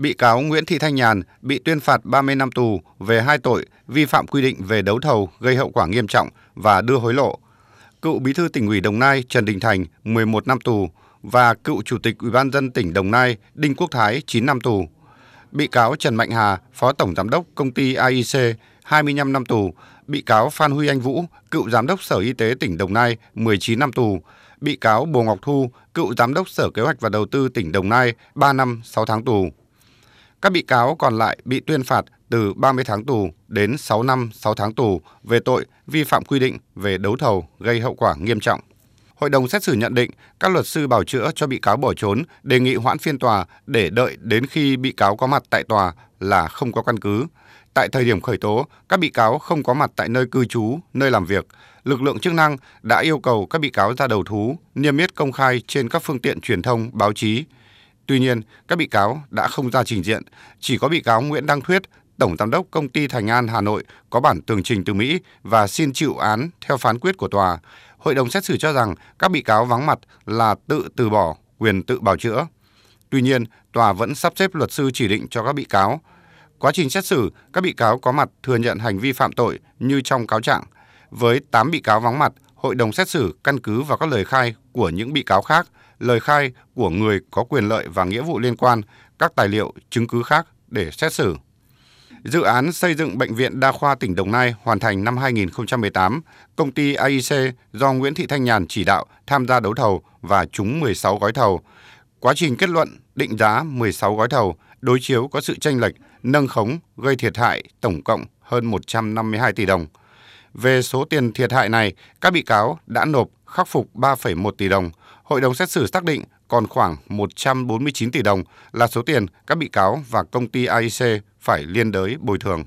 bị cáo Nguyễn Thị Thanh Nhàn bị tuyên phạt 30 năm tù về hai tội vi phạm quy định về đấu thầu gây hậu quả nghiêm trọng và đưa hối lộ. Cựu Bí thư tỉnh ủy Đồng Nai Trần Đình Thành 11 năm tù và cựu Chủ tịch Ủy ban dân tỉnh Đồng Nai Đinh Quốc Thái 9 năm tù. Bị cáo Trần Mạnh Hà, Phó Tổng Giám đốc Công ty AIC 25 năm tù. Bị cáo Phan Huy Anh Vũ, cựu Giám đốc Sở Y tế tỉnh Đồng Nai 19 năm tù. Bị cáo Bồ Ngọc Thu, cựu Giám đốc Sở Kế hoạch và Đầu tư tỉnh Đồng Nai 3 năm 6 tháng tù. Các bị cáo còn lại bị tuyên phạt từ 30 tháng tù đến 6 năm 6 tháng tù về tội vi phạm quy định về đấu thầu gây hậu quả nghiêm trọng. Hội đồng xét xử nhận định các luật sư bảo chữa cho bị cáo bỏ trốn đề nghị hoãn phiên tòa để đợi đến khi bị cáo có mặt tại tòa là không có căn cứ. Tại thời điểm khởi tố, các bị cáo không có mặt tại nơi cư trú, nơi làm việc. Lực lượng chức năng đã yêu cầu các bị cáo ra đầu thú, niêm yết công khai trên các phương tiện truyền thông, báo chí. Tuy nhiên, các bị cáo đã không ra trình diện, chỉ có bị cáo Nguyễn Đăng Thuyết, Tổng Giám đốc Công ty Thành An Hà Nội có bản tường trình từ Mỹ và xin chịu án theo phán quyết của tòa. Hội đồng xét xử cho rằng các bị cáo vắng mặt là tự từ bỏ quyền tự bào chữa. Tuy nhiên, tòa vẫn sắp xếp luật sư chỉ định cho các bị cáo. Quá trình xét xử, các bị cáo có mặt thừa nhận hành vi phạm tội như trong cáo trạng. Với 8 bị cáo vắng mặt, hội đồng xét xử căn cứ vào các lời khai của những bị cáo khác, lời khai của người có quyền lợi và nghĩa vụ liên quan, các tài liệu, chứng cứ khác để xét xử. Dự án xây dựng Bệnh viện Đa khoa tỉnh Đồng Nai hoàn thành năm 2018, công ty AIC do Nguyễn Thị Thanh Nhàn chỉ đạo tham gia đấu thầu và trúng 16 gói thầu. Quá trình kết luận định giá 16 gói thầu, đối chiếu có sự tranh lệch, nâng khống gây thiệt hại tổng cộng hơn 152 tỷ đồng. Về số tiền thiệt hại này, các bị cáo đã nộp khắc phục 3,1 tỷ đồng. Hội đồng xét xử xác định còn khoảng 149 tỷ đồng là số tiền các bị cáo và công ty AIC phải liên đới bồi thường.